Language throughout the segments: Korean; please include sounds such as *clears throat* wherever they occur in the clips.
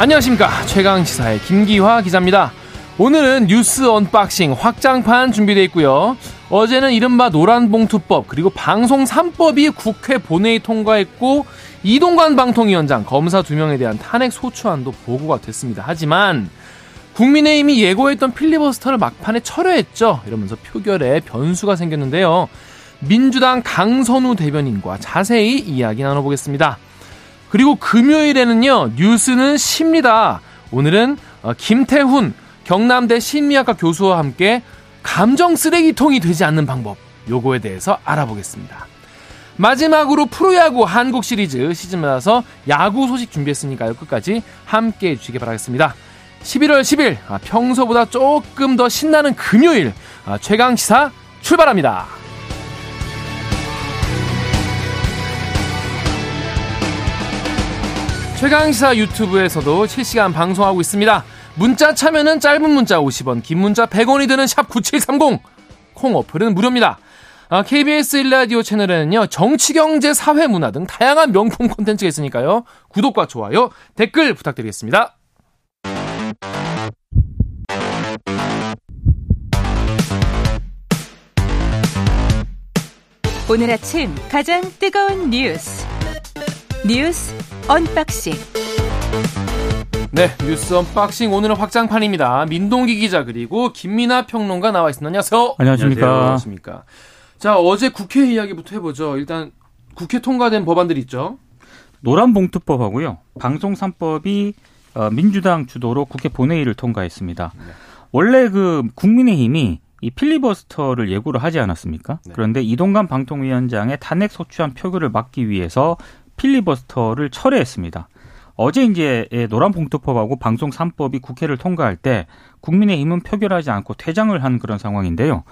안녕하십니까 최강 시사의 김기화 기자입니다. 오늘은 뉴스 언박싱 확장판 준비되어 있고요. 어제는 이른바 노란봉투법 그리고 방송 3법이 국회 본회의 통과했고 이동관 방통위원장 검사 2명에 대한 탄핵 소추안도 보고가 됐습니다. 하지만 국민의힘이 예고했던 필리버스터를 막판에 철회했죠. 이러면서 표결에 변수가 생겼는데요. 민주당 강선우 대변인과 자세히 이야기 나눠보겠습니다. 그리고 금요일에는요, 뉴스는 쉽니다. 오늘은 어, 김태훈 경남대 심리학과 교수와 함께 감정 쓰레기통이 되지 않는 방법, 요거에 대해서 알아보겠습니다. 마지막으로 프로야구 한국 시리즈 시즌 맞아서 야구 소식 준비했으니까요. 끝까지 함께 해주시기 바라겠습니다. 11월 10일, 아, 평소보다 조금 더 신나는 금요일, 아, 최강시사 출발합니다. 최강시사 유튜브에서도 실시간 방송하고 있습니다. 문자 참여는 짧은 문자 50원, 긴 문자 100원이 드는 샵 9730. 콩 어플은 무료입니다. 아, KBS 1라디오 채널에는요, 정치, 경제, 사회, 문화 등 다양한 명품 콘텐츠가 있으니까요, 구독과 좋아요, 댓글 부탁드리겠습니다. 오늘 아침 가장 뜨거운 뉴스. 뉴스 언박싱. 네, 뉴스 언박싱 오늘은 확장판입니다. 민동기 기자 그리고 김민하 평론가 나와 있습니다. 안녕하세요. 안녕하십니까. 안녕하십니까. 자, 어제 국회 이야기부터 해보죠. 일단 국회 통과된 법안들이 있죠. 노란봉투법하고요. 방송 3법이 어, 민주당 주도로 국회 본회의를 통과했습니다. 네. 원래 그 국민의힘이 이 필리버스터를 예고를 하지 않았습니까? 네. 그런데 이동관 방통위원장의 탄핵 소추안 표결을 막기 위해서 필리버스터를 철회했습니다. 어제 이제 노란 봉투법하고 방송 3법이 국회를 통과할 때 국민의힘은 표결하지 않고 퇴장을 한 그런 상황인데요.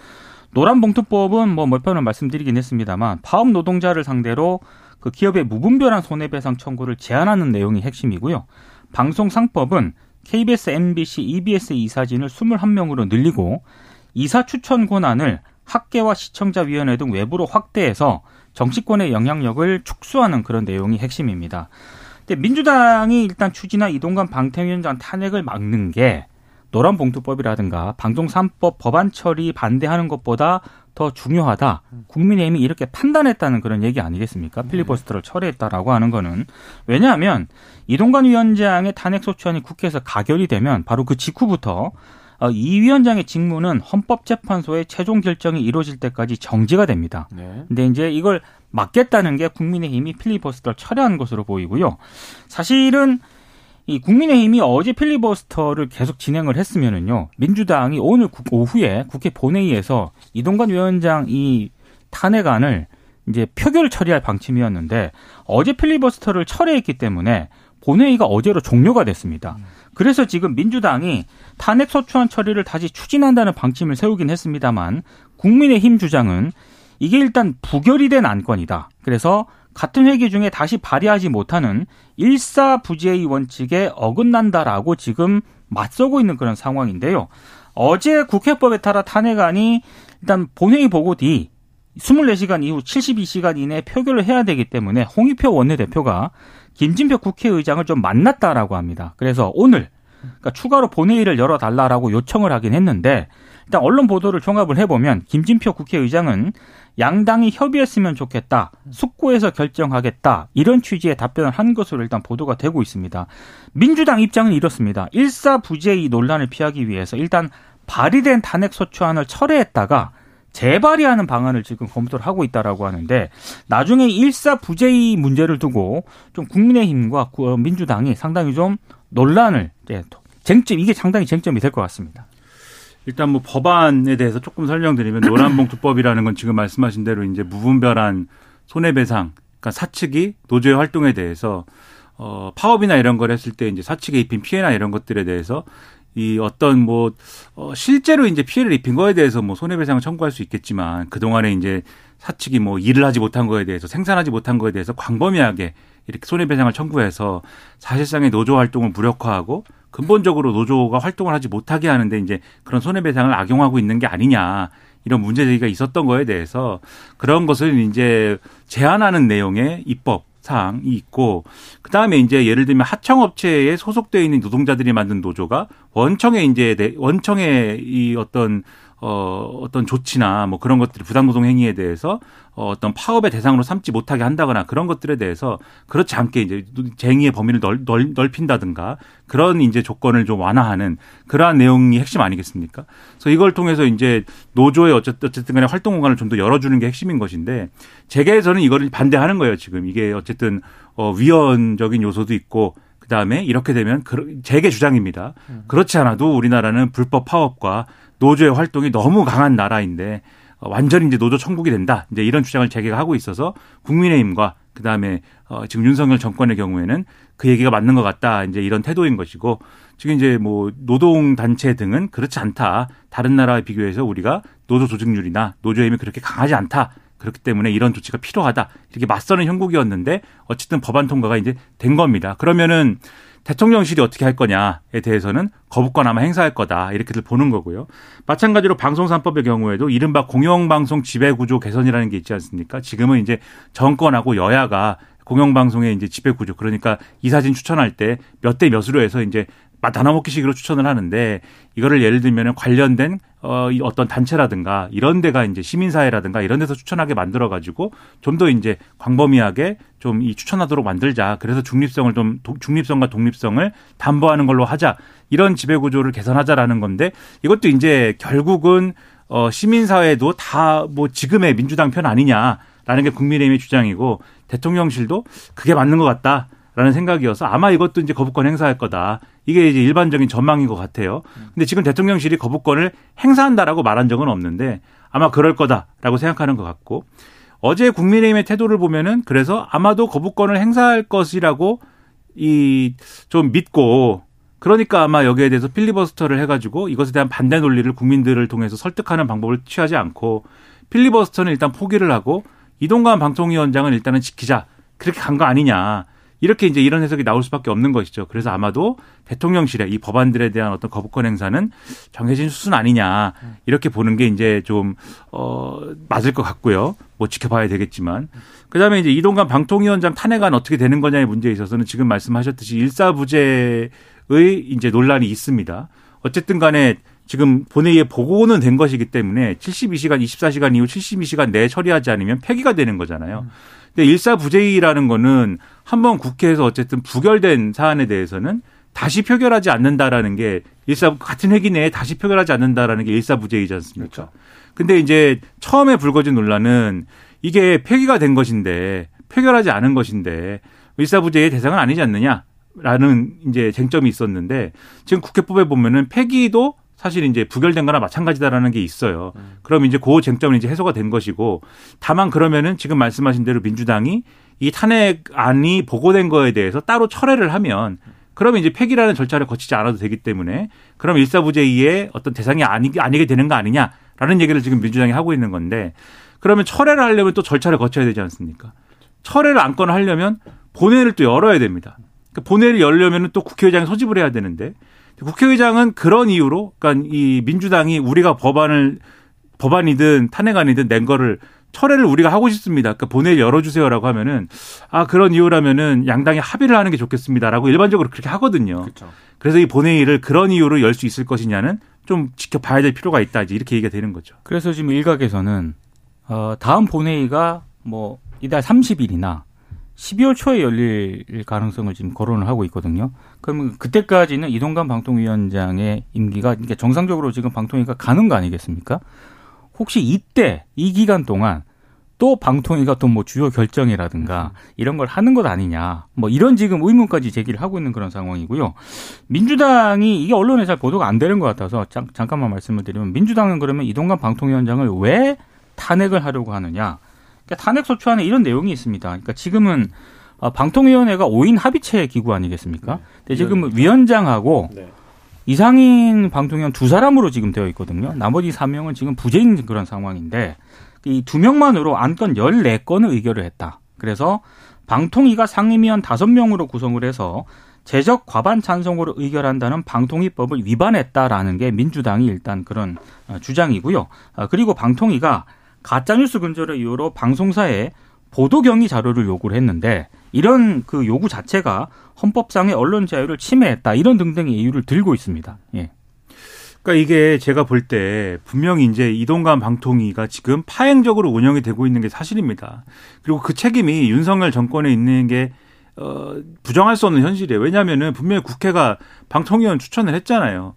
노란 봉투법은 뭐 몇 번을 말씀드리긴 했습니다만 파업 노동자를 상대로 그 기업의 무분별한 손해배상 청구를 제한하는 내용이 핵심이고요. 방송 상법은 KBS, MBC, EBS 이사진을 21명으로 늘리고 이사 추천 권한을 학계와 시청자위원회 등 외부로 확대해서 정치권의 영향력을 축소하는 그런 내용이 핵심입니다. 근데 민주당이 일단 추진한 이동관 방통위원장 탄핵을 막는 게 노란 봉투법이라든가 방송 3법 법안 처리 반대하는 것보다 더 중요하다. 국민의힘이 이렇게 판단했다는 그런 얘기 아니겠습니까? 네. 필리버스터를 철회했다라고 하는 거는 왜냐하면 이동관 위원장의 탄핵 소추안이 국회에서 가결이 되면 바로 그 직후부터 어, 이 위원장의 직무는 헌법재판소의 최종 결정이 이루어질 때까지 정지가 됩니다. 네. 근데 이제 이걸 막겠다는 게 국민의힘이 필리버스터를 철회한 것으로 보이고요. 사실은 이 국민의힘이 어제 필리버스터를 계속 진행을 했으면은요. 민주당이 오늘 오후에 국회 본회의에서 이동관 위원장 이 탄핵안을 이제 표결 처리할 방침이었는데 어제 필리버스터를 철회했기 때문에 본회의가 어제로 종료가 됐습니다. 그래서 지금 민주당이 탄핵 소추안 처리를 다시 추진한다는 방침을 세우긴 했습니다만 국민의힘 주장은 이게 일단 부결이 된 안건이다. 그래서 같은 회기 중에 다시 발의하지 못하는 일사부재의 원칙에 어긋난다라고 지금 맞서고 있는 그런 상황인데요. 어제 국회법에 따라 탄핵안이 일단 본회의 보고 뒤 24시간 이후 72시간 이내에 표결을 해야 되기 때문에 홍익표 원내대표가 김진표 국회의장을 좀 만났다라고 합니다. 그래서 오늘 그러니까 추가로 본회의를 열어달라라고 요청을 하긴 했는데 일단 언론 보도를 종합을 해보면 김진표 국회의장은 양당이 협의했으면 좋겠다. 숙고해서 결정하겠다. 이런 취지의 답변을 한 것으로 일단 보도가 되고 있습니다. 민주당 입장은 이렇습니다. 일사부재의 논란을 피하기 위해서 일단 발의된 탄핵 소추안을 철회했다가 재발의하는 방안을 지금 검토를 하고 있다라고 하는데 나중에 일사부재의 문제를 두고 좀 국민의힘과 민주당이 상당히 좀 논란을 쟁점 이게 상당히 쟁점이 될 것 같습니다. 일단 뭐 법안에 대해서 조금 설명드리면 *clears throat* 노란봉투법이라는 건 지금 말씀하신 대로 이제 무분별한 손해배상, 그러니까 사측이 노조의 활동에 대해서 어 파업이나 이런 걸 했을 때 이제 사측에 입힌 피해나 이런 것들에 대해서 이 어떤 뭐 어, 실제로 이제 피해를 입힌 거에 대해서 뭐 손해배상을 청구할 수 있겠지만 그 동안에 이제 사측이 뭐 일을 하지 못한 거에 대해서 생산하지 못한 거에 대해서 광범위하게 이렇게 손해배상을 청구해서 사실상의 노조 활동을 무력화하고 근본적으로 노조가 활동을 하지 못하게 하는데 이제 그런 손해배상을 악용하고 있는 게 아니냐 이런 문제 제기가 있었던 거에 대해서 그런 것을 이제 제한하는 내용의 입법 사항이 있고 그다음에 이제 예를 들면 하청업체에 소속되어 있는 노동자들이 만든 노조가 원청에 이제 원청의 이 어떤 어, 어떤 조치나 뭐 그런 것들이 부당노동 행위에 대해서 어, 어떤 파업의 대상으로 삼지 못하게 한다거나 그런 것들에 대해서 그렇지 않게 이제 쟁의의 범위를 넓, 넓, 넓힌다든가 그런 이제 조건을 좀 완화하는 그러한 내용이 핵심 아니겠습니까? 그래서 이걸 통해서 이제 노조의 어쨌든, 어쨌든 간에 활동 공간을 좀 더 열어주는 게 핵심인 것인데 재계에서는 이거를 반대하는 거예요 지금 이게 어쨌든 어, 위헌적인 요소도 있고 그 다음에 이렇게 되면 재계 주장입니다. 그렇지 않아도 우리나라는 불법 파업과 노조의 활동이 너무 강한 나라인데 어, 완전히 이제 노조 천국이 된다. 이제 이런 주장을 재계가 하고 있어서 국민의힘과 그 다음에 어 지금 윤석열 정권의 경우에는 그 얘기가 맞는 것 같다. 이제 이런 태도인 것이고 지금 이제 뭐 노동 단체 등은 그렇지 않다. 다른 나라와 비교해서 우리가 노조 조직률이나 노조의 힘이 그렇게 강하지 않다. 그렇기 때문에 이런 조치가 필요하다. 이렇게 맞서는 형국이었는데 어쨌든 법안 통과가 이제 된 겁니다. 그러면은 대통령실이 어떻게 할 거냐에 대해서는 거부권 아마 행사할 거다 이렇게들 보는 거고요. 마찬가지로 방송 3법의 경우에도 이른바 공영방송 지배구조 개선이라는 게 있지 않습니까? 지금은 이제 정권하고 여야가 공영방송의 이제 지배구조 그러니까 이 사진 추천할 때 몇 대 몇으로 해서 이제 나눠먹기식으로 추천을 하는데 이거를 예를 들면 관련된 어, 어떤 단체라든가 이런 데가 이제 시민사회라든가 이런 데서 추천하게 만들어가지고 좀 더 이제 광범위하게 좀 이 추천하도록 만들자. 그래서 중립성을 좀, 중립성과 독립성을 담보하는 걸로 하자. 이런 지배구조를 개선하자라는 건데 이것도 이제 결국은 어, 시민사회도 다 뭐 지금의 민주당 편 아니냐라는 게 국민의힘의 주장이고 대통령실도 그게 맞는 것 같다. 라는 생각이어서 아마 이것도 이제 거부권 행사할 거다. 이게 이제 일반적인 전망인 것 같아요. 근데 지금 대통령실이 거부권을 행사한다라고 말한 적은 없는데 아마 그럴 거다라고 생각하는 것 같고 어제 국민의힘의 태도를 보면은 그래서 아마도 거부권을 행사할 것이라고 이 좀 믿고 그러니까 아마 여기에 대해서 필리버스터를 해가지고 이것에 대한 반대 논리를 국민들을 통해서 설득하는 방법을 취하지 않고 필리버스터는 일단 포기를 하고 이동관 방통위원장은 일단은 지키자 그렇게 간 거 아니냐. 이렇게 이제 이런 해석이 나올 수밖에 없는 것이죠. 그래서 아마도 대통령실의 이 법안들에 대한 어떤 거부권 행사는 정해진 수순 아니냐 이렇게 보는 게 이제 좀 어, 맞을 것 같고요. 뭐 지켜봐야 되겠지만 그다음에 이제 이동관 방통위원장 탄핵안 어떻게 되는 거냐의 문제에 있어서는 지금 말씀하셨듯이 일사부재의 이제 논란이 있습니다. 어쨌든 간에 지금 본회의에 보고는 된 것이기 때문에 72시간, 24시간 이후 72시간 내에 처리하지 않으면 폐기가 되는 거잖아요. 근데 일사부재위라는 거는 한 번 국회에서 어쨌든 부결된 사안에 대해서는 다시 표결하지 않는다라는 게 일사 같은 회기 내에 다시 표결하지 않는다라는 게 일사부재이지 않습니까? 그렇죠. 근데 이제 처음에 불거진 논란은 이게 폐기가 된 것인데 표결하지 않은 것인데 일사부재의 대상은 아니지 않느냐라는 이제 쟁점이 있었는데 지금 국회법에 보면은 폐기도 사실 이제 부결된 거나 마찬가지다라는 게 있어요. 음. 그럼 이제 그 쟁점은 이제 해소가 된 것이고 다만 그러면은 지금 말씀하신 대로 민주당이 이 탄핵안이 보고된 거에 대해서 따로 철회를 하면 그러면 이제 폐기라는 절차를 거치지 않아도 되기 때문에 그럼 일사부재위의 어떤 대상이 아니, 아니게 되는 거 아니냐라는 얘기를 지금 민주당이 하고 있는 건데 그러면 철회를 하려면 또 절차를 거쳐야 되지 않습니까? 철회를 안건을 하려면 본회의를 또 열어야 됩니다. 그러니까 본회의를 열려면 또 국회의장이 소집을 해야 되는데 국회의장은 그런 이유로 그러니까 이 민주당이 우리가 법안을 법안이든 탄핵안이든 낸 거를 철회를 우리가 하고 싶습니다. 그러니까 본회의 열어주세요라고 하면은 아 그런 이유라면은 양당이 합의를 하는 게 좋겠습니다라고 일반적으로 그렇게 하거든요. 그렇죠. 그래서 이 본회의를 그런 이유로 열 수 있을 것이냐는 좀 지켜봐야 될 필요가 있다. 이제 이렇게 얘기가 되는 거죠. 그래서 지금 일각에서는 어, 다음 본회의가 뭐 이달 30일이나 12월 초에 열릴 가능성을 지금 거론을 하고 있거든요. 그러면 그때까지는 이동관 방통위원장의 임기가 그러니까 정상적으로 지금 방통위가 가는 거 아니겠습니까? 혹시 이때 이 기간 동안 또 방통위가 또 뭐 주요 결정이라든가 이런 걸 하는 것 아니냐. 뭐 이런 지금 의문까지 제기를 하고 있는 그런 상황이고요. 민주당이 이게 언론에 잘 보도가 안 되는 것 같아서 잠, 잠깐만 말씀을 드리면 민주당은 그러면 이동관 방통위원장을 왜 탄핵을 하려고 하느냐. 그러니까 탄핵 소추 안에 이런 내용이 있습니다. 그러니까 지금은 어, 방통위원회가 5인 합의체 기구 아니겠습니까? 근데 지금 위원장하고 네. 이상인 방통위원 두 사람으로 지금 되어 있거든요. 나머지 3명은 지금 부재인 그런 상황인데 이 두 명만으로 안건 14건을 의결을 했다. 그래서 방통위가 상임위원 5명으로 구성을 해서 제적 과반 찬성으로 의결한다는 방통위법을 위반했다라는 게 민주당이 일단 그런 어, 주장이고요. 어, 그리고 방통위가 가짜뉴스 근절의 이유로 방송사에 보도 경위 자료를 요구를 했는데 이런 그 요구 자체가 헌법상의 언론 자유를 침해했다 이런 등등의 이유를 들고 있습니다. 예. 그러니까 이게 제가 볼 때 분명히 이제 이동관 방통위가 지금 파행적으로 운영이 되고 있는 게 사실입니다. 그리고 그 책임이 윤석열 정권에 있는 게 어, 부정할 수 없는 현실이에요. 왜냐하면은 분명히 국회가 방통위원 추천을 했잖아요.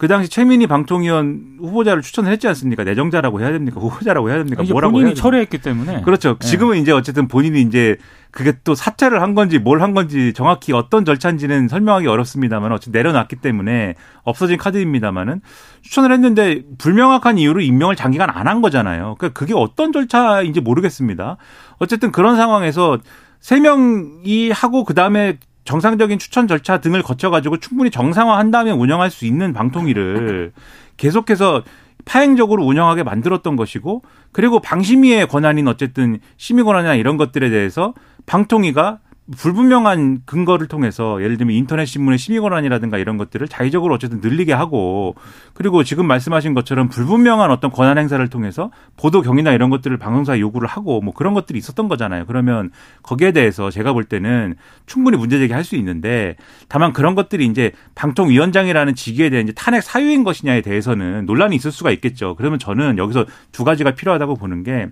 그 당시 최민희 방통위원 후보자를 추천을 했지 않습니까? 내정자라고 해야 됩니까? 후보자라고 해야 됩니까? 뭐라고 본인이 철회했기 때문에. 그렇죠. 네. 지금은 이제 어쨌든 본인이 이제 그게 또 사퇴를 한 건지 뭘 한 건지 정확히 어떤 절차인지는 설명하기 어렵습니다만 어쨌든 내려놨기 때문에 없어진 카드입니다만은 추천을 했는데 불명확한 이유로 임명을 장기간 안 한 거잖아요. 그러니까 그게 어떤 절차인지 모르겠습니다. 어쨌든 그런 상황에서 세 명이 하고 그 다음에 정상적인 추천 절차 등을 거쳐가지고 충분히 정상화한 다음에 운영할 수 있는 방통위를 계속해서 파행적으로 운영하게 만들었던 것이고 그리고 방심위의 권한인 어쨌든 심의 권한이나 이런 것들에 대해서 방통위가 불분명한 근거를 통해서 예를 들면 인터넷 신문의 심의 권한이라든가 이런 것들을 자의적으로 어쨌든 늘리게 하고 그리고 지금 말씀하신 것처럼 불분명한 어떤 권한 행사를 통해서 보도 경위나 이런 것들을 방송사에 요구를 하고 뭐 그런 것들이 있었던 거잖아요. 그러면 거기에 대해서 제가 볼 때는 충분히 문제 제기할 수 있는데 다만 그런 것들이 이제 방통위원장이라는 직위에 대한 이제 탄핵 사유인 것이냐에 대해서는 논란이 있을 수가 있겠죠. 그러면 저는 여기서 두 가지가 필요하다고 보는 게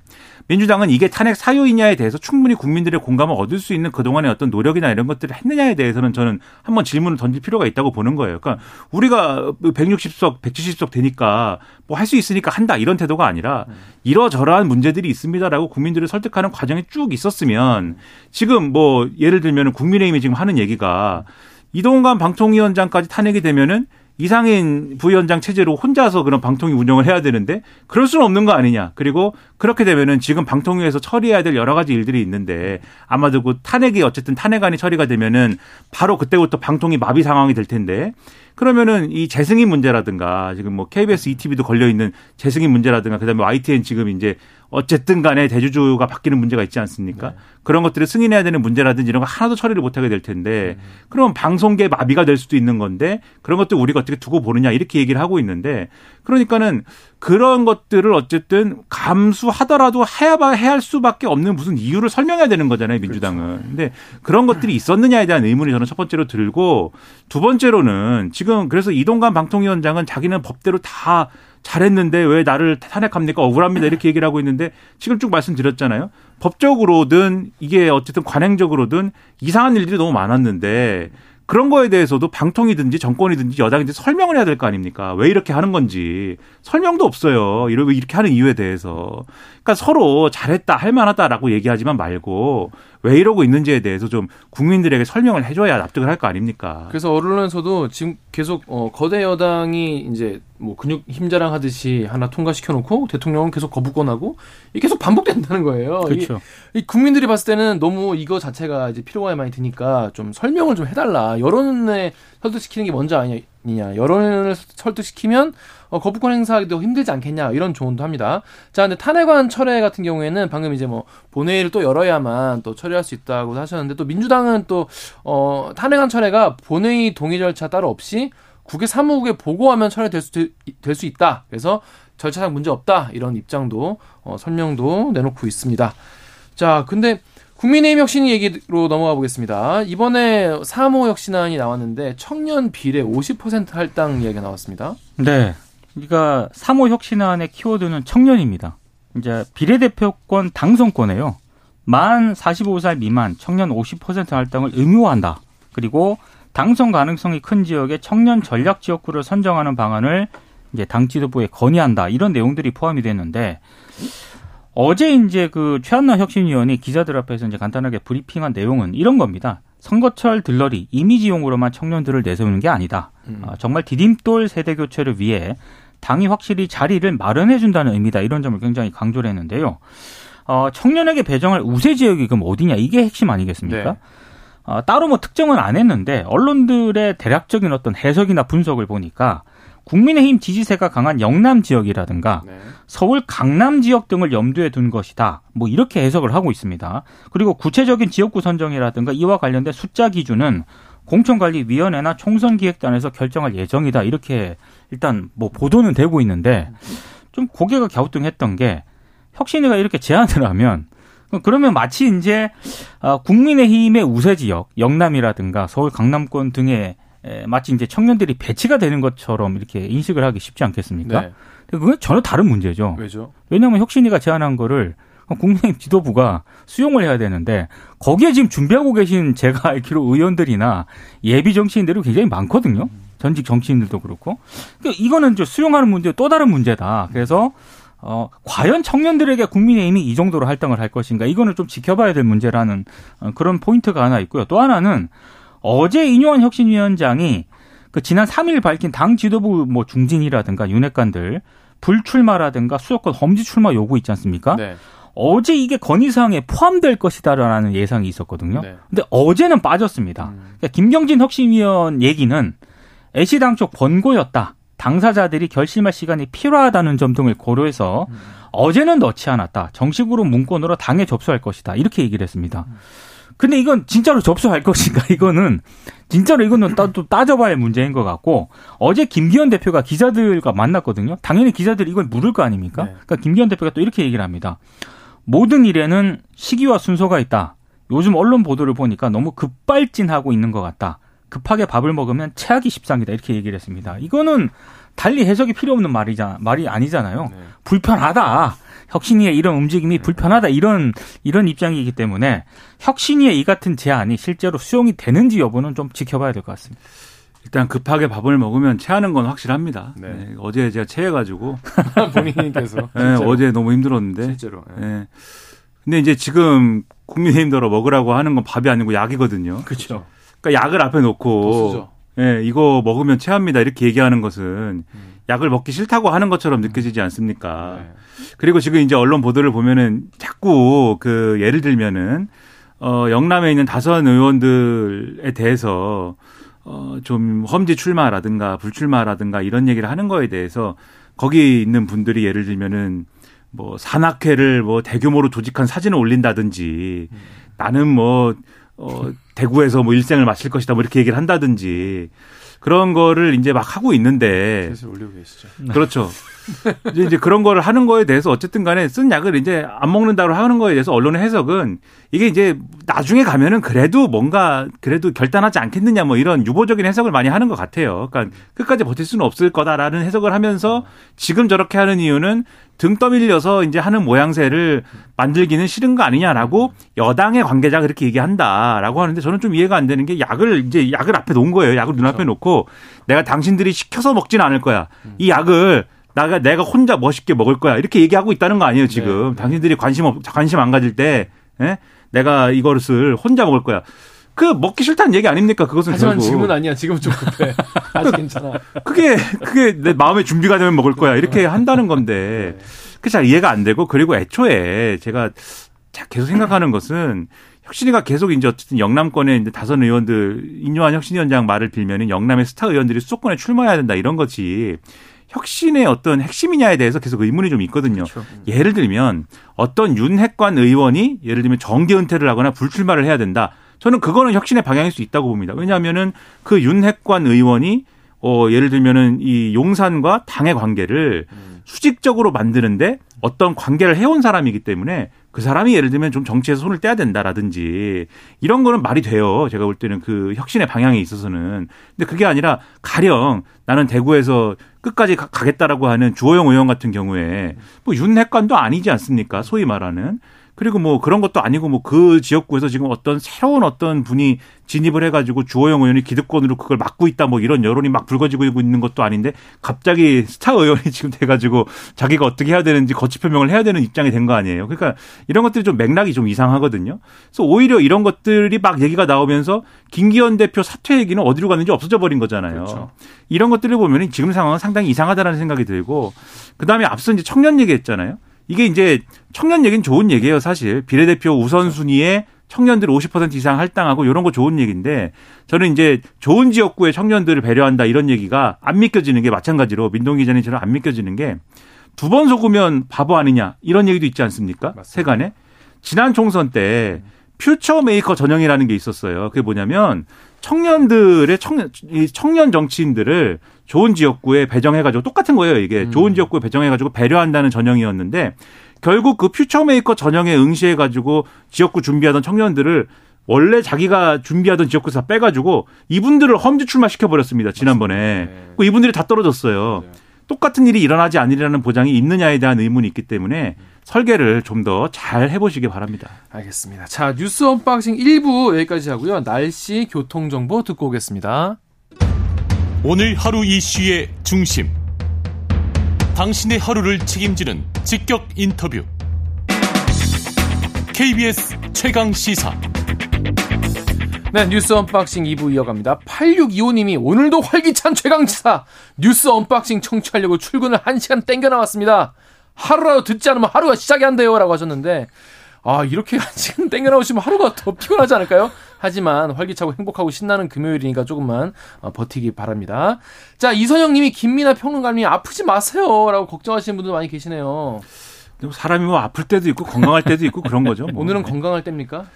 민주당은 이게 탄핵 사유이냐에 대해서 충분히 국민들의 공감을 얻을 수 있는 그동안의 어떤 노력이나 이런 것들을 했느냐에 대해서는 저는 한번 질문을 던질 필요가 있다고 보는 거예요. 그러니까 우리가 160석, 170석 되니까 뭐 할 수 있으니까 한다 이런 태도가 아니라 이러저러한 문제들이 있습니다라고 국민들을 설득하는 과정이 쭉 있었으면 지금 뭐 예를 들면 국민의힘이 지금 하는 얘기가 이동관 방통위원장까지 탄핵이 되면은 이상인 부위원장 체제로 혼자서 그런 방통위 운영을 해야 되는데 그럴 수는 없는 거 아니냐. 그리고 그렇게 되면은 지금 방통위에서 처리해야 될 여러 가지 일들이 있는데 아마도 그 탄핵이 어쨌든 탄핵안이 처리가 되면은 바로 그때부터 방통위 마비 상황이 될 텐데 그러면은 이 재승인 문제라든가 지금 뭐 KBS ETV도 걸려 있는 재승인 문제라든가 그다음에 YTN 지금 이제 어쨌든 간에 대주주가 바뀌는 문제가 있지 않습니까? 네. 그런 것들을 승인해야 되는 문제라든지 이런 거 하나도 처리를 못 하게 될 텐데 음. 그럼 방송계 마비가 될 수도 있는 건데 그런 것들 우리가 어떻게 두고 보느냐 이렇게 얘기를 하고 있는데 그러니까는 그런 것들을 어쨌든 감수하더라도 해야 해야 할 수밖에 없는 무슨 이유를 설명해야 되는 거잖아요, 민주당은. 그렇죠. 근데 그런 것들이 있었느냐에 대한 의문이 저는 첫 번째로 들고 두 번째로는 지금 그래서 이동관 방통위원장은 자기는 법대로 다 잘했는데 왜 나를 탄핵합니까? 억울합니다. 이렇게 얘기를 하고 있는데 지금 쭉 말씀드렸잖아요. 법적으로든 이게 어쨌든 관행적으로든 이상한 일들이 너무 많았는데 그런 거에 대해서도 방통이든지 정권이든지 여당이든지 설명을 해야 될 거 아닙니까? 왜 이렇게 하는 건지 설명도 없어요. 이렇게 하는 이유에 대해서. 그러니까 서로 잘했다, 할 만하다라고 얘기하지만 말고 왜 이러고 있는지에 대해서 좀 국민들에게 설명을 해줘야 납득을 할 거 아닙니까? 그래서 언론에서도 지금 계속 어, 거대 여당이 이제 뭐 근육 힘자랑 하듯이 하나 통과시켜 놓고 대통령은 계속 거부권하고 이게 계속 반복된다는 거예요. 그렇죠. 이, 이 국민들이 봤을 때는 너무 이거 자체가 이제 필요가 많이 드니까 좀 설명을 좀 해달라. 여론에 설득시키는 게 먼저 아니냐. 여론을 설득시키면 어, 거부권 행사하기도 힘들지 않겠냐 이런 조언도 합니다. 자, 근데 탄핵안 철회 같은 경우에는 방금 이제 뭐 본회의를 또 열어야만 또 처리할 수 있다고 하셨는데 또 민주당은 또 어, 탄핵안 철회가 본회의 동의 절차 따로 없이 국회 사무국에 보고하면 철회될 수, 될 수 있다. 그래서 절차상 문제 없다. 이런 입장도 어, 설명도 내놓고 있습니다. 자, 근데 국민의힘 혁신 얘기로 넘어가 보겠습니다. 이번에 3호 혁신안이 나왔는데 청년 비례 50% 할당 이야기가 나왔습니다. 네. 그러니까 3호 혁신안의 키워드는 청년입니다. 이제 비례대표권 당선권에요. 만 45살 미만 청년 50% 할당을 의무화한다. 그리고 당선 가능성이 큰 지역의 청년 전략 지역구를 선정하는 방안을 이제 당 지도부에 건의한다. 이런 내용들이 포함이 됐는데 어제 이제 그 최한나 혁신위원이 기자들 앞에서 이제 간단하게 브리핑한 내용은 이런 겁니다. 선거철 들러리 이미지용으로만 청년들을 내세우는 게 아니다. 음. 어, 정말 디딤돌 세대 교체를 위해 당이 확실히 자리를 마련해 준다는 의미다. 이런 점을 굉장히 강조를 했는데요. 어, 청년에게 배정할 우세 지역이 그럼 어디냐? 이게 핵심 아니겠습니까? 네. 어, 따로 뭐 특정은 안 했는데 언론들의 대략적인 어떤 해석이나 분석을 보니까 국민의힘 지지세가 강한 영남 지역이라든가 네. 서울 강남 지역 등을 염두에 둔 것이다. 뭐 이렇게 해석을 하고 있습니다. 그리고 구체적인 지역구 선정이라든가 이와 관련된 숫자 기준은 공천관리위원회나 총선기획단에서 결정할 예정이다. 이렇게 일단 뭐 보도는 되고 있는데 좀 고개가 갸우뚱했던 게 혁신이가 이렇게 제안을 하면 그러면 마치 이제 어, 국민의힘의 우세 지역 영남이라든가 서울 강남권 등에 마치 이제 청년들이 배치가 되는 것처럼 이렇게 인식을 하기 쉽지 않겠습니까? 네. 그건 전혀 다른 문제죠. 왜죠? 왜냐하면 혁신이가 제안한 거를 국민의힘 지도부가 수용을 해야 되는데 거기에 지금 준비하고 계신 제가 알기로 의원들이나 예비 정치인들이 굉장히 많거든요. 전직 정치인들도 그렇고. 그러니까 이거는 이제 수용하는 문제 또 다른 문제다. 그래서 어, 과연 청년들에게 국민의힘이 이 정도로 할당을 할 것인가 이거는 좀 지켜봐야 될 문제라는 어, 그런 포인트가 하나 있고요. 또 하나는 어제 이뇨한 혁신위원장이 그 지난 3일 밝힌 당 지도부 뭐 중진이라든가 윤핵관들 불출마라든가 수도권 험지 출마 요구 있지 않습니까? 네. 어제 이게 건의사항에 포함될 것이다라는 예상이 있었거든요. 네. 근데 어제는 빠졌습니다. 음. 그러니까 김경진 혁신위원 얘기는 애시당 쪽 번고였다. 당사자들이 결심할 시간이 필요하다는 점 등을 고려해서 음. 어제는 넣지 않았다. 정식으로 문건으로 당에 접수할 것이다. 이렇게 얘기를 했습니다. 음. 근데 이건 진짜로 접수할 *laughs* 것인가? 이거는 진짜로 이거는 따, 또 따져봐야 할 문제인 것 같고 어제 김기현 대표가 기자들과 만났거든요. 당연히 기자들이 이걸 물을 거 아닙니까? 네. 그러니까 김기현 대표가 또 이렇게 얘기를 합니다. 모든 일에는 시기와 순서가 있다. 요즘 언론 보도를 보니까 너무 급발진하고 있는 것 같다. 급하게 밥을 먹으면 체하기 십상이다. 이렇게 얘기를 했습니다. 이거는 달리 해석이 필요 없는 말이자 말이 아니잖아요. 네. 불편하다. 혁신위의 이런 움직임이 네. 불편하다. 이런 이런 입장이기 때문에 혁신위의 이 같은 제안이 실제로 수용이 되는지 여부는 좀 지켜봐야 될 것 같습니다. 일단 급하게 밥을 먹으면 체하는 건 확실합니다. 네. 네. 어제 제가 체해가지고 *laughs* 본인께서 네, 어제 너무 힘들었는데 실제로. 네. 네. 근데 이제 지금 국민의힘들어 먹으라고 하는 건 밥이 아니고 약이거든요. 그렇죠. 그러니까 약을 앞에 놓고 예, 이거 먹으면 체합니다 이렇게 얘기하는 것은 음. 약을 먹기 싫다고 하는 것처럼 느껴지지 않습니까? 네. 그리고 지금 이제 언론 보도를 보면은 자꾸 그 예를 들면은 어 영남에 있는 다선 의원들에 대해서 어, 좀 험지 출마라든가 불출마라든가 이런 얘기를 하는 거에 대해서 거기 있는 분들이 예를 들면은 뭐 산악회를 뭐 대규모로 조직한 사진을 올린다든지 음. 나는 뭐 어, 대구에서 뭐 일생을 마칠 것이다 뭐 이렇게 얘기를 한다든지 그런 거를 이제 막 하고 있는데. 올리고 계시죠. 그렇죠. *laughs* 이제, 이제 그런 거를 하는 거에 대해서 어쨌든 간에 쓴 약을 이제 안 먹는다고 하는 거에 대해서 언론의 해석은 이게 이제 나중에 가면은 그래도 뭔가 그래도 결단하지 않겠느냐 뭐 이런 유보적인 해석을 많이 하는 것 같아요. 그러니까 끝까지 버틸 수는 없을 거다라는 해석을 하면서 지금 저렇게 하는 이유는 등 떠밀려서 이제 하는 모양새를 만들기는 싫은 거 아니냐라고 여당의 관계자가 그렇게 얘기한다라고 하는데 저는 좀 이해가 안 되는 게 약을 이제 약을 앞에 놓은 거예요. 약을 눈앞에 그렇죠. 놓고 내가 당신들이 시켜서 먹지는 않을 거야. 이 약을 나가 내가 혼자 멋있게 먹을 거야 이렇게 얘기하고 있다는 거 아니에요 지금 네, 네. 당신들이 관심 없 관심 안 가질 때 예? 내가 이거를 혼자 먹을 거야. 그 먹기 싫다는 얘기 아닙니까? 그것은 하지만 결국. 지금은 아니야. 지금 좀 급해. *laughs* 아직 괜찮아. 그게 그게 내 마음의 준비가 되면 먹을 거야. 이렇게 한다는 건데 네. 그게 잘 이해가 안 되고 그리고 애초에 제가 계속 생각하는 것은 혁신이가 계속 이제 어쨌든 영남권에 이제 다선 의원들 인요한 혁신위원장 말을 빌면은 영남의 스타 의원들이 수도권에 출마해야 된다 이런 거지. 혁신의 어떤 핵심이냐에 대해서 계속 의문이 좀 있거든요. 그렇죠. 예를 들면 어떤 윤핵관 의원이 예를 들면 정계 은퇴를 하거나 불출마를 해야 된다. 저는 그거는 혁신의 방향일 수 있다고 봅니다. 왜냐하면은 그 윤핵관 의원이 어 예를 들면은 이 용산과 당의 관계를 음. 수직적으로 만드는데 어떤 관계를 해온 사람이기 때문에 그 사람이 예를 들면 좀 정치에서 손을 떼야 된다라든지 이런 거는 말이 돼요. 제가 볼 때는 그 혁신의 방향에 있어서는. 근데 그게 아니라 가령 나는 대구에서 끝까지 가, 겠다라고 하는 주호영 의원 같은 경우에 뭐 윤핵관도 아니지 않습니까? 소위 말하는. 그리고 뭐 그런 것도 아니고 뭐 그 지역구에서 지금 어떤 새로운 어떤 분이 진입을 해가지고 주호영 의원이 기득권으로 그걸 막고 있다 뭐 이런 여론이 막 불거지고 있는 것도 아닌데 갑자기 스타 의원이 *laughs* 지금 돼가지고 자기가 어떻게 해야 되는지 거치 표명을 해야 되는 입장이 된 거 아니에요. 그러니까 이런 것들이 좀 맥락이 좀 이상하거든요. 그래서 오히려 이런 것들이 막 얘기가 나오면서 김기현 대표 사퇴 얘기는 어디로 갔는지 없어져 버린 거잖아요. 그렇죠. 이런 것들을 보면 지금 상황은 상당히 이상하다라는 생각이 들고 그 다음에 앞서 이제 청년 얘기했잖아요. 이게 이제 청년 얘기는 좋은 얘기예요, 사실. 비례대표 우선순위에 청년들 50% 이상 할당하고 이런 거 좋은 얘기인데 저는 이제 좋은 지역구의 청년들을 배려한다 이런 얘기가 안 믿겨지는 게 마찬가지로 민동기 기자님처럼 안 믿겨지는 게 두 번 속으면 바보 아니냐 이런 얘기도 있지 않습니까? 맞습니다. 세간에. 지난 총선 때 Future Maker 전형이라는 게 있었어요. 그게 뭐냐면 청년들의 청년, 청년 정치인들을 좋은 지역구에 배정해가지고 똑같은 거예요. 이게 음. 좋은 지역구에 배정해가지고 배려한다는 전형이었는데 결국 그 Future Maker 전형에 응시해 가지고 지역구 준비하던 청년들을 원래 자기가 준비하던 지역구에서 빼가지고 이분들을 험지 출마시켜 버렸습니다 지난번에 네. 그 이분들이 다 떨어졌어요. 네. 똑같은 일이 일어나지 않으리라는 보장이 있느냐에 대한 의문이 있기 때문에 설계를 좀 더 잘 해보시기 바랍니다. 알겠습니다. 자 뉴스 언박싱 1부 여기까지 하고요. 날씨 교통 정보 듣고 오겠습니다. 오늘 하루 이슈의 중심. 당신의 하루를 책임지는 직격 인터뷰. KBS 최강 시사. 네, 뉴스 언박싱 2부 이어갑니다. 8625님이 오늘도 활기찬 최강시사 뉴스 언박싱 청취하려고 출근을 1시간 땡겨 나왔습니다. 하루라도 듣지 않으면 하루가 시작이 안 돼요. 라고 하셨는데, 아, 이렇게 *laughs* 1시간 땡겨 나오시면 하루가 더 피곤하지 않을까요? 하지만 활기차고 행복하고 신나는 금요일이니까 조금만 어, 버티기 바랍니다. 자, 이선영 님이 김민하 평론가님 아프지 마세요. 라고 걱정하시는 분들 많이 계시네요. 사람이 뭐 아플 때도 있고 건강할 때도 있고 그런 거죠. 뭐. *laughs* 오늘은 건강할 때입니까?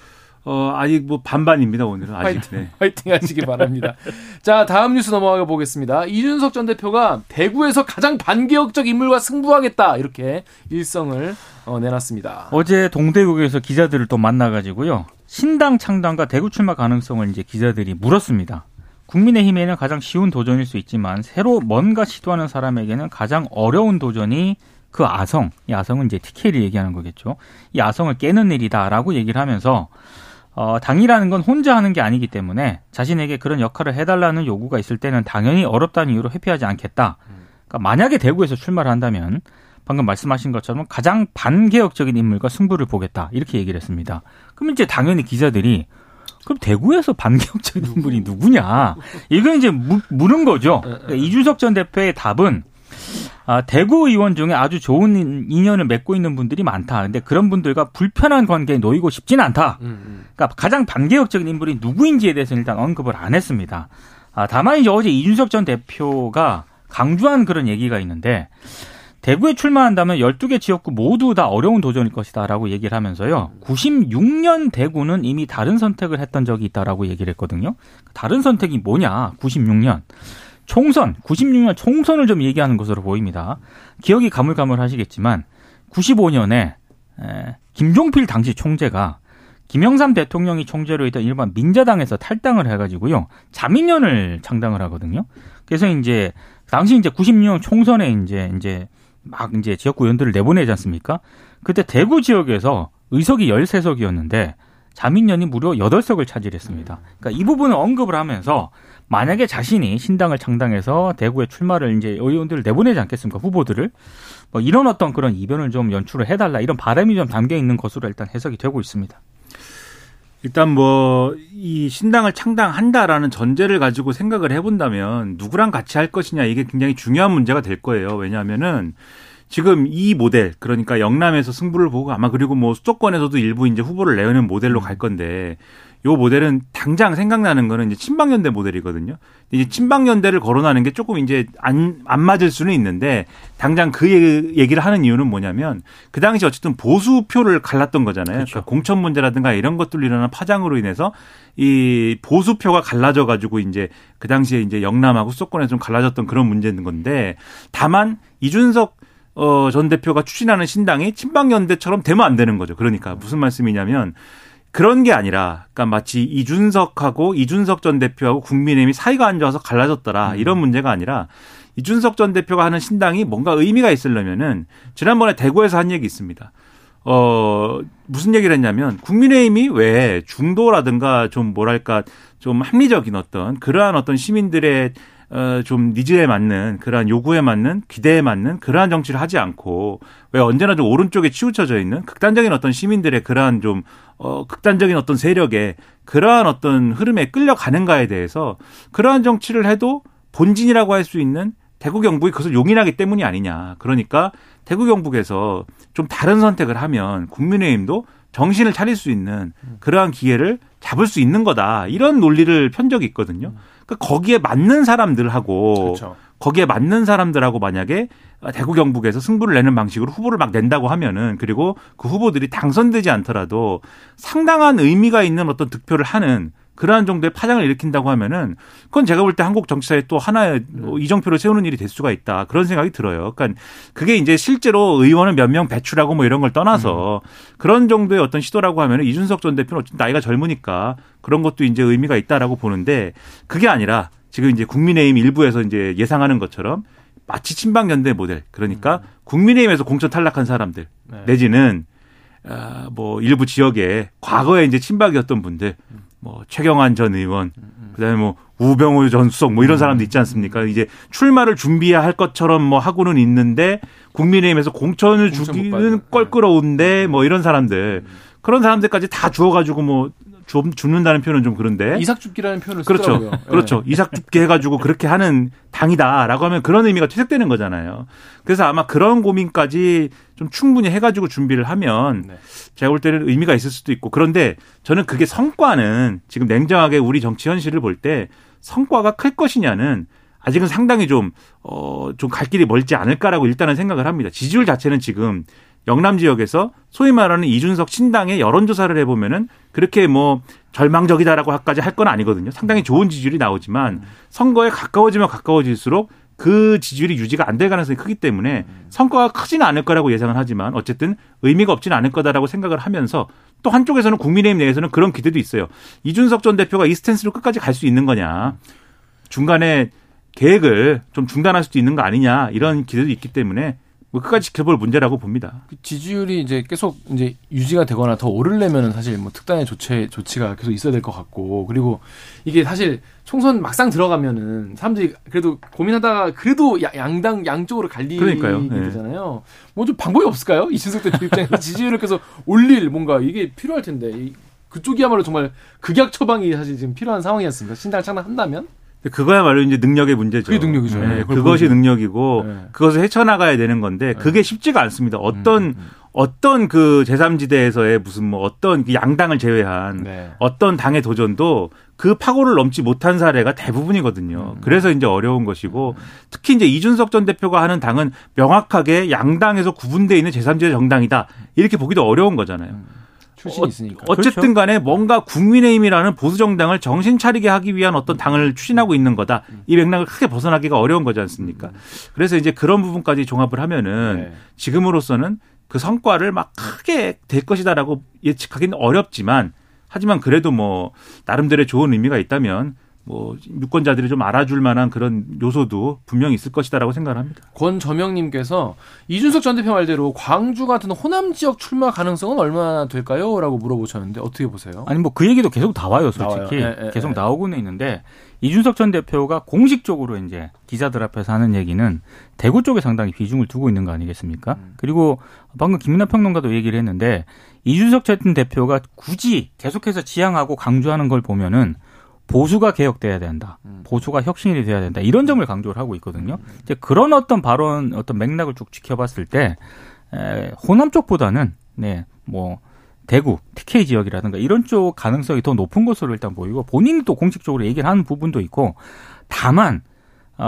어, 아직 뭐 반반입니다, 오늘은. 아직. 화이팅, 네. 화이팅 하시기 바랍니다. 자, 다음 뉴스 넘어가 보겠습니다. 이준석 전 대표가 대구에서 가장 반개혁적 인물과 승부하겠다. 이렇게 일성을 어, 내놨습니다. 어제 동대구에서 기자들을 또 만나가지고요. 신당 창당과 대구 출마 가능성을 이제 기자들이 물었습니다. 국민의힘에는 가장 쉬운 도전일 수 있지만 새로 뭔가 시도하는 사람에게는 가장 어려운 도전이 그 아성, 이 아성은 이제 TK를 얘기하는 거겠죠. 이 아성을 깨는 일이다라고 얘기를 하면서 어, 당이라는 건 혼자 하는 게 아니기 때문에 자신에게 그런 역할을 해달라는 요구가 있을 때는 당연히 어렵다는 이유로 회피하지 않겠다. 그러니까 만약에 대구에서 출마를 한다면 방금 말씀하신 것처럼 가장 반개혁적인 인물과 승부를 보겠다. 이렇게 얘기를 했습니다. 그럼 이제 당연히 기자들이 그럼 대구에서 반개혁적인 인물이 누구냐? 이건 이제 무, 물은 거죠. 그러니까 이준석 전 대표의 답은 아, 대구 의원 중에 아주 좋은 인연을 맺고 있는 분들이 많다. 근데 그런 분들과 불편한 관계에 놓이고 싶지는 않다. 음, 음. 그러니까 가장 반개혁적인 인물이 누구인지에 대해서는 일단 언급을 안 했습니다. 아, 다만 이제 어제 이준석 전 대표가 강조한 그런 얘기가 있는데 대구에 출마한다면 12개 지역구 모두 다 어려운 도전일 것이다라고 얘기를 하면서요. 96년 대구는 이미 다른 선택을 했던 적이 있다라고 얘기를 했거든요. 다른 선택이 뭐냐? 96년. 총선, 96년 총선을 좀 얘기하는 것으로 보입니다. 기억이 가물가물하시겠지만 95년에 에, 김종필 당시 총재가 김영삼 대통령이 총재로 있던 일반 민자당에서 탈당을 해가지고요 자민련을 창당을 하거든요. 그래서 이제 당시 이제 96년 총선에 이제 이제 막 이제 지역구 의원들을 내보내지 않습니까? 그때 대구 지역에서 의석이 13석이었는데 자민련이 무려 8석을 차지했습니다. 그러니까 이 부분을 언급을 하면서 만약에 자신이 신당을 창당해서 대구에 출마를 이제 의원들을 내보내지 않겠습니까? 후보들을. 뭐 이런 어떤 그런 이변을 좀 연출을 해달라 이런 바람이 좀 담겨 있는 것으로 일단 해석이 되고 있습니다. 일단 뭐 이 신당을 창당한다라는 전제를 가지고 생각을 해본다면 누구랑 같이 할 것이냐 이게 굉장히 중요한 문제가 될 거예요. 왜냐하면은 지금 이 모델 그러니까 영남에서 승부를 보고 아마 그리고 뭐 수도권에서도 일부 이제 후보를 내는 모델로 갈 건데 요 모델은 당장 생각나는 거는 이제 친박연대 모델이거든요. 이제 친박연대를 거론하는 게 조금 이제 안, 안 맞을 수는 있는데 당장 그 얘기를 하는 이유는 뭐냐면 그 당시 어쨌든 보수표를 갈랐던 거잖아요. 그렇죠. 그러니까 공천 문제라든가 이런 것들로 일어난 파장으로 인해서 이 보수표가 갈라져 가지고 이제 그 당시에 이제 영남하고 수도권에 좀 갈라졌던 그런 문제인 건데 다만 이준석 어, 전 대표가 추진하는 신당이 친박연대처럼 되면 안 되는 거죠. 그러니까 무슨 말씀이냐면 그런 게 아니라, 그러니까 마치 이준석하고 이준석 전 대표하고 국민의힘이 사이가 안 좋아서 갈라졌더라 음. 이런 문제가 아니라 이준석 전 대표가 하는 신당이 뭔가 의미가 있으려면은 지난번에 대구에서 한 얘기 있습니다. 어, 무슨 얘기를 했냐면 국민의힘이 왜 중도라든가 좀 뭐랄까 좀 합리적인 어떤 그러한 어떤 시민들의 어, 좀 니즈에 맞는 그러한 요구에 맞는 기대에 맞는 그러한 정치를 하지 않고 왜 언제나 좀 오른쪽에 치우쳐져 있는 극단적인 어떤 시민들의 그러한 좀 어, 극단적인 어떤 세력에 그러한 어떤 흐름에 끌려가는가에 대해서 그러한 정치를 해도 본진이라고 할 수 있는 대구 경북이 그것을 용인하기 때문이 아니냐. 그러니까 대구 경북에서 좀 다른 선택을 하면 국민의힘도 정신을 차릴 수 있는 그러한 기회를 잡을 수 있는 거다. 이런 논리를 편 적이 있거든요. 그러니까 거기에 맞는 사람들하고 그렇죠. 거기에 맞는 사람들하고 만약에 대구 경북에서 승부를 내는 방식으로 후보를 막 낸다고 하면은 그리고 그 후보들이 당선되지 않더라도 상당한 의미가 있는 어떤 득표를 하는 그러한 정도의 파장을 일으킨다고 하면은 그건 제가 볼 때 한국 정치사에 또 하나의 뭐 이정표를 세우는 일이 될 수가 있다. 그런 생각이 들어요. 그러니까 그게 이제 실제로 의원을 몇 명 배출하고 뭐 이런 걸 떠나서 음. 그런 정도의 어떤 시도라고 하면은 이준석 전 대표는 어쨌든 나이가 젊으니까 그런 것도 이제 의미가 있다라고 보는데 그게 아니라 지금 이제 국민의힘 일부에서 이제 예상하는 것처럼 마치 친박연대 모델 그러니까 음. 국민의힘에서 공천 탈락한 사람들 네. 내지는 아, 뭐 일부 지역에 과거에 이제 친박이었던 분들 뭐 최경환 전 의원 그다음에 뭐 우병우 전 수석 뭐 이런 사람도 있지 않습니까? 이제 출마를 준비해야 할 것처럼 뭐 하고는 있는데 국민의힘에서 공천을 주기는 껄끄러운데 뭐 이런 사람들. 그런 사람들까지 다 주어가지고 뭐 주, 죽는다는 표현은 좀 그런데 이삭죽기라는 표현을 그렇죠. 쓰더라고요. 그렇죠. 네. 이삭죽기 해가지고 그렇게 하는 당이다라고 하면 그런 의미가 퇴색되는 거잖아요. 그래서 아마 그런 고민까지 좀 충분히 해가지고 준비를 하면 네. 제가 볼 때는 의미가 있을 수도 있고 그런데 저는 그게 성과는 지금 냉정하게 우리 정치 현실을 볼 때 성과가 클 것이냐는 아직은 상당히 좀, 어, 좀 갈 길이 멀지 않을까라고 일단은 생각을 합니다. 지지율 자체는 지금 영남 지역에서 소위 말하는 이준석 신당의 여론조사를 해보면은 그렇게 뭐 절망적이다라고 까지 할 건 아니거든요. 상당히 좋은 지지율이 나오지만 선거에 가까워지면 가까워질수록 그 지지율이 유지가 안 될 가능성이 크기 때문에 성과가 크지는 않을 거라고 예상을 하지만 어쨌든 의미가 없지는 않을 거다라고 생각을 하면서 또 한쪽에서는 국민의힘 내에서는 그런 기대도 있어요. 이준석 전 대표가 이 스탠스로 끝까지 갈 수 있는 거냐. 중간에 계획을 좀 중단할 수도 있는 거 아니냐 이런 기대도 있기 때문에 뭐 끝까지 지켜볼 문제라고 봅니다. 그 지지율이 이제 계속 이제 유지가 되거나 더 오르려면은 사실 뭐 특단의 조치 조치가 계속 있어야 될 것 같고 그리고 이게 사실 총선 막상 들어가면은 사람들이 그래도 고민하다가 그래도 양당 양쪽으로 갈리게 네. 되잖아요. 뭐좀 방법이 없을까요? 이준석 대표 입장에서 *laughs* 지지율을 계속 올릴 뭔가 이게 필요할 텐데 그쪽이야말로 정말 극약 처방이 사실 지금 필요한 상황이었습니다. 신당 창당한다면? 그거야말로 이제 능력의 문제죠. 그게 능력이죠. 네, 네, 그것이 능력이고 네. 그것을 헤쳐나가야 되는 건데 그게 쉽지가 않습니다. 어떤 음, 음, 음. 어떤 그 제3지대에서의 무슨 뭐 어떤 그 양당을 제외한 네. 어떤 당의 도전도 그 파고를 넘지 못한 사례가 대부분이거든요. 음. 그래서 이제 어려운 것이고 특히 이제 이준석 전 대표가 하는 당은 명확하게 양당에서 구분되어 있는 제3지대 정당이다. 이렇게 보기도 어려운 거잖아요. 출신이 있으니까. 어, 쨌든 그렇죠. 간에 뭔가 국민의힘이라는 보수 정당을 정신 차리게 하기 위한 어떤 당을 추진하고 있는 거다. 이 맥락을 크게 벗어나기가 어려운 거지 않습니까? 그래서 이제 그런 부분까지 종합을 하면은 네. 지금으로서는 그 성과를 막 크게 될 것이다라고 예측하기는 어렵지만 하지만 그래도 뭐 나름대로의 좋은 의미가 있다면 뭐 유권자들이 좀 알아줄 만한 그런 요소도 분명히 있을 것이다라고 생각을 합니다. 권저명님께서 이준석 전 대표 말대로 광주 같은 호남 지역 출마 가능성은 얼마나 될까요?라고 물어보셨는데 어떻게 보세요? 아니 뭐 그 얘기도 계속 나와요, 솔직히 네, 네, 계속 네. 나오고는 있는데 이준석 전 대표가 공식적으로 이제 기자들 앞에서 하는 얘기는 대구 쪽에 상당히 비중을 두고 있는 거 아니겠습니까? 음. 그리고 방금 김민하 평론가도 얘기를 했는데 이준석 전 대표가 굳이 계속해서 지향하고 강조하는 걸 보면은 보수가 개혁돼야 된다. 음. 보수가 혁신이 돼야 된다. 이런 점을 강조를 하고 있거든요. 음. 이제 그런 어떤 발언, 어떤 맥락을 쭉 지켜봤을 때 에, 호남 쪽보다는 네, 뭐 대구, TK 지역이라든가 이런 쪽 가능성이 더 높은 것으로 일단 보이고 본인이 또 공식적으로 얘기를 하는 부분도 있고 다만 어,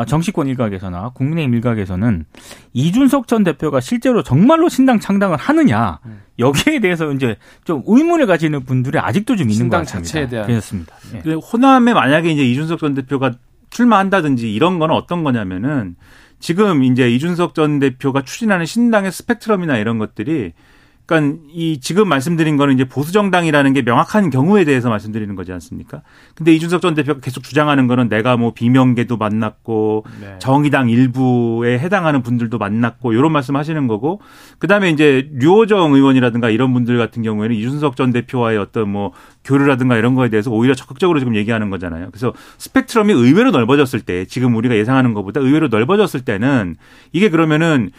정치권 일각에서나 국민의힘 일각에서는 이준석 전 대표가 실제로 정말로 신당 창당을 하느냐 여기에 대해서 이제 좀 의문을 가지는 분들이 아직도 좀 있는 것 같습니다. 자체에 대한 그렇습니다. 예. 호남에 만약에 이제 이준석 전 대표가 출마한다든지 이런 거는 어떤 거냐면은 지금 이제 이준석 전 대표가 추진하는 신당의 스펙트럼이나 이런 것들이 그러니까 이 지금 말씀드린 거는 이제 보수 정당이라는 게 명확한 경우에 대해서 말씀드리는 거지 않습니까? 근데 이준석 전 대표가 계속 주장하는 거는 내가 뭐 비명계도 만났고 네. 정의당 일부에 해당하는 분들도 만났고 이런 말씀하시는 거고 그다음에 이제 류호정 의원이라든가 이런 분들 같은 경우에는 이준석 전 대표와의 어떤 뭐 교류라든가 이런 거에 대해서 오히려 적극적으로 지금 얘기하는 거잖아요. 그래서 스펙트럼이 의외로 넓어졌을 때 지금 우리가 예상하는 것보다 의외로 넓어졌을 때는 이게 그러면은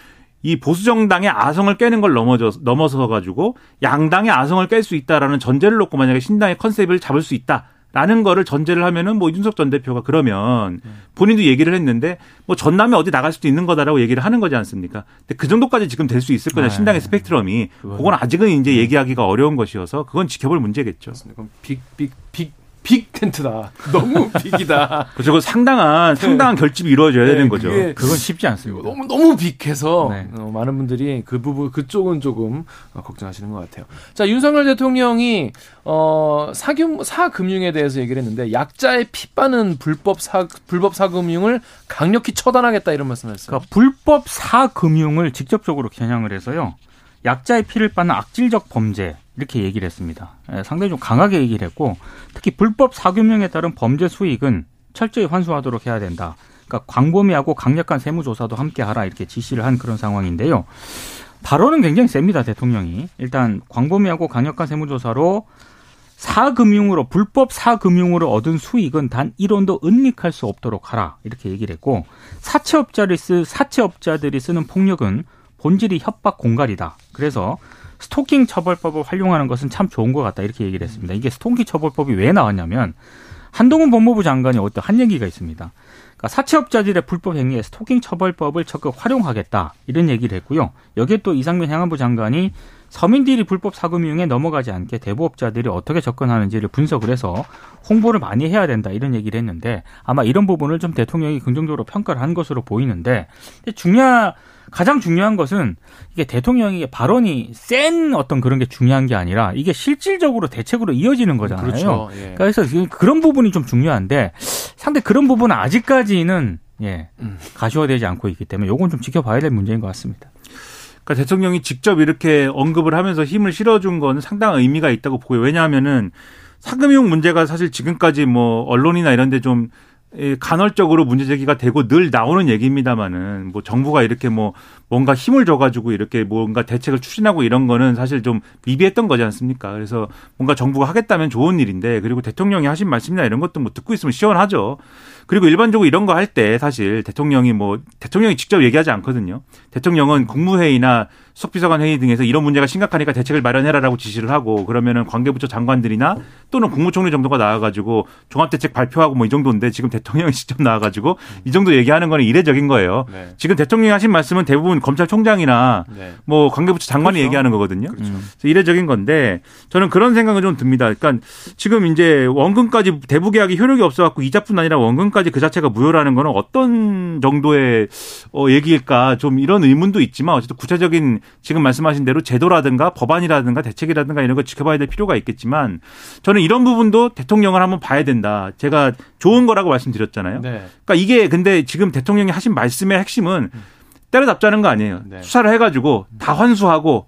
이 보수 정당의 아성을 깨는 걸 넘어져 넘어서 가지고 양당의 아성을 깰 수 있다라는 전제를 놓고 만약에 신당의 컨셉을 잡을 수 있다. 라는 거를 전제를 하면은 뭐 이준석 전 대표가 그러면 본인도 얘기를 했는데 뭐 전남에 어디 나갈 수도 있는 거다라고 얘기를 하는 거지 않습니까? 근데 그 정도까지 지금 될 수 있을 거냐 아, 신당의 스펙트럼이 그건 아직은 이제 얘기하기가 어려운 것이어서 그건 지켜볼 문제겠죠. 그럼 빅빅 빅 빅 텐트다. 너무 *laughs* 빅이다. 그렇죠. 그 상당한 상당한 결집이 이루어져야 네, 되는 거죠. 그건 쉽지 않습니다. 너무 너무 빅해서 네. 어, 많은 분들이 그 부분 그쪽은 조금 어, 걱정하시는 것 같아요. 자 윤석열 대통령이 어 사금 사금융에 대해서 얘기를 했는데 약자의 피 빠는 불법 사 불법 사금융을 강력히 처단하겠다 이런 말씀을 했어요. 그러니까 불법 사금융을 직접적으로 겨냥을 해서요. 약자의 피를 빠는 악질적 범죄 이렇게 얘기를 했습니다. 예, 상당히 좀 강하게 얘기를 했고 특히 불법 사금융에 따른 범죄 수익은 철저히 환수하도록 해야 된다. 그러니까 광범위하고 강력한 세무조사도 함께 하라 이렇게 지시를 한 그런 상황인데요. 발언은 굉장히 셉니다 대통령이 일단 광범위하고 강력한 세무조사로 사금융으로 불법 사금융으로 얻은 수익은 단 1원도 은닉할 수 없도록 하라 이렇게 얘기를 했고 사채업자를 쓰 사채업자들이 쓰는 폭력은 본질이 협박 공갈이다. 그래서 스토킹 처벌법을 활용하는 것은 참 좋은 것 같다 이렇게 얘기를 했습니다. 이게 스토킹 처벌법이 왜 나왔냐면 한동훈 법무부 장관이 어떤 한 얘기가 있습니다. 그러니까 사채업자들의 불법 행위에 스토킹 처벌법을 적극 활용하겠다 이런 얘기를 했고요. 여기에 또 이상민 행안부 장관이 서민들이 불법 사금융에 넘어가지 않게 대부업자들이 어떻게 접근하는지를 분석을 해서 홍보를 많이 해야 된다 이런 얘기를 했는데 아마 이런 부분을 좀 대통령이 긍정적으로 평가를 한 것으로 보이는데 중요한 가장 중요한 것은 이게 대통령이 발언이 센 어떤 그런 게 중요한 게 아니라 이게 실질적으로 대책으로 이어지는 거잖아요. 그렇죠. 예. 그래서 그런 부분이 좀 중요한데 상대 그런 부분은 아직까지는 예 음. 가시화되지 않고 있기 때문에 요건 좀 지켜봐야 될 문제인 것 같습니다. 그러니까 대통령이 직접 이렇게 언급을 하면서 힘을 실어준 건 상당한 의미가 있다고 보고요. 왜냐하면은 사금융 문제가 사실 지금까지 뭐 언론이나 이런 데좀 예, 간헐적으로 문제 제기가 되고 늘 나오는 얘기입니다만은 뭐 정부가 이렇게 뭐 뭔가 힘을 줘가지고 이렇게 뭔가 대책을 추진하고 이런 거는 사실 좀 미비했던 거지 않습니까? 그래서 뭔가 정부가 하겠다면 좋은 일인데 그리고 대통령이 하신 말씀이나 이런 것도 뭐 듣고 있으면 시원하죠. 그리고 일반적으로 이런 거 할 때 사실 대통령이 뭐 대통령이 직접 얘기하지 않거든요. 대통령은 국무회의나 수석비서관 회의 등에서 이런 문제가 심각하니까 대책을 마련해라라고 지시를 하고 그러면은 관계부처 장관들이나 또는 국무총리 정도가 나와가지고 종합대책 발표하고 뭐 이 정도인데 지금 대통령이 *laughs* 직접 나와가지고 이 정도 얘기하는 거는 이례적인 거예요. 네. 지금 대통령이 하신 말씀은 대부분 검찰총장이나 네. 뭐 관계부처 장관이 그렇죠. 얘기하는 거거든요. 그렇죠. 그래서 이례적인 건데 저는 그런 생각은 좀 듭니다. 그러니까 지금 이제 원금까지 대부 계약이 효력이 없어갖고 이자뿐 아니라 원금 까지 그 자체가 무효라는 거는 어떤 정도의 어, 얘기일까 좀 이런 의문도 있지만 어쨌든 구체적인 지금 말씀하신 대로 제도라든가 법안이라든가 대책이라든가 이런 거 지켜봐야 될 필요가 있겠지만 저는 이런 부분도 대통령을 한번 봐야 된다. 제가 좋은 거라고 말씀드렸잖아요. 네. 그러니까 이게 근데 지금 대통령이 하신 말씀의 핵심은 때려잡자는 거 아니에요. 네. 수사를 해가지고 다 환수하고 어,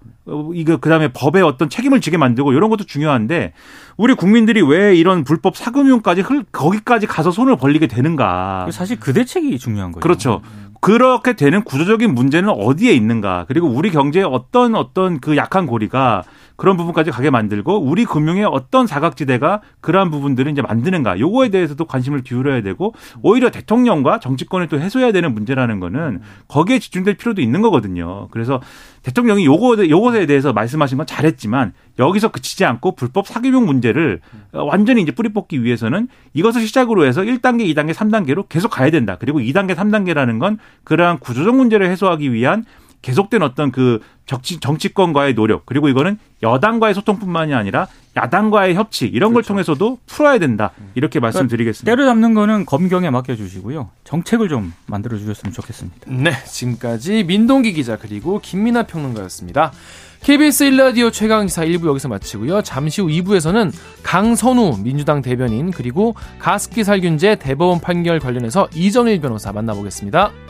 이거 그다음에 법에 어떤 책임을 지게 만들고 이런 것도 중요한데 우리 국민들이 왜 이런 불법 사금융까지 흘 거기까지 가서 손을 벌리게 되는가? 사실 그 대책이 중요한 거죠. 그렇죠. 그렇게 되는 구조적인 문제는 어디에 있는가? 그리고 우리 경제의 어떤 어떤 그 약한 고리가 그런 부분까지 가게 만들고 우리 금융의 어떤 사각지대가 그러한 부분들을 이제 만드는가? 요거에 대해서도 관심을 기울여야 되고 오히려 대통령과 정치권을 또 해소해야 되는 문제라는 거는 거기에 집중될 필요도 있는 거거든요. 그래서 대통령이 요거 요것에 대해서 말씀하신 건 잘했지만 여기서 그치지 않고 불법 사기용 문제를 완전히 이제 뿌리 뽑기 위해서는 이것을 시작으로 해서 1단계, 2단계, 3단계로 계속 가야 된다. 그리고 2단계, 3단계라는 건 그러한 구조적 문제를 해소하기 위한 계속된 어떤 그 정치, 정치권과의 노력 그리고 이거는 여당과의 소통뿐만이 아니라 야당과의 협치 이런 걸 통해서도 풀어야 된다 이렇게 말씀드리겠습니다. 때려잡는 거는 검경에 맡겨주시고요. 정책을 좀 만들어 주셨으면 좋겠습니다. 네, 지금까지 민동기 기자 그리고 김민아 평론가였습니다. KBS 1라디오 최강시사 1부 여기서 마치고요. 잠시 후 2부에서는 강선우 민주당 대변인 그리고 가습기 살균제 대법원 판결 관련해서 이정일 변호사 만나보겠습니다.